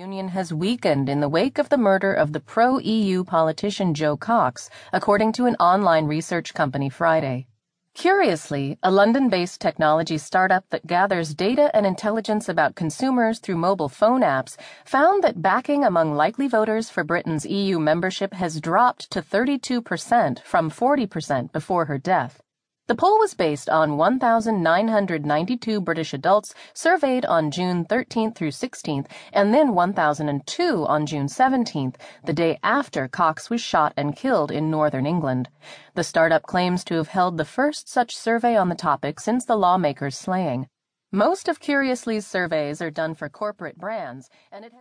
union has weakened in the wake of the murder of the pro EU politician Jo Cox, according to an online research company Friday. Qriously, a London based technology startup that gathers data and intelligence about consumers through mobile phone apps found that backing among likely voters for Britain's EU membership has dropped to 32% from 40% before her death. The poll was based on 1,992 British adults surveyed on June 13th through 16th, and then 1,002 on June 17th, the day after Cox was shot and killed in northern England. The startup claims to have held the first such survey on the topic since the lawmaker's slaying. Most of Qriously's surveys are done for corporate brands, and it has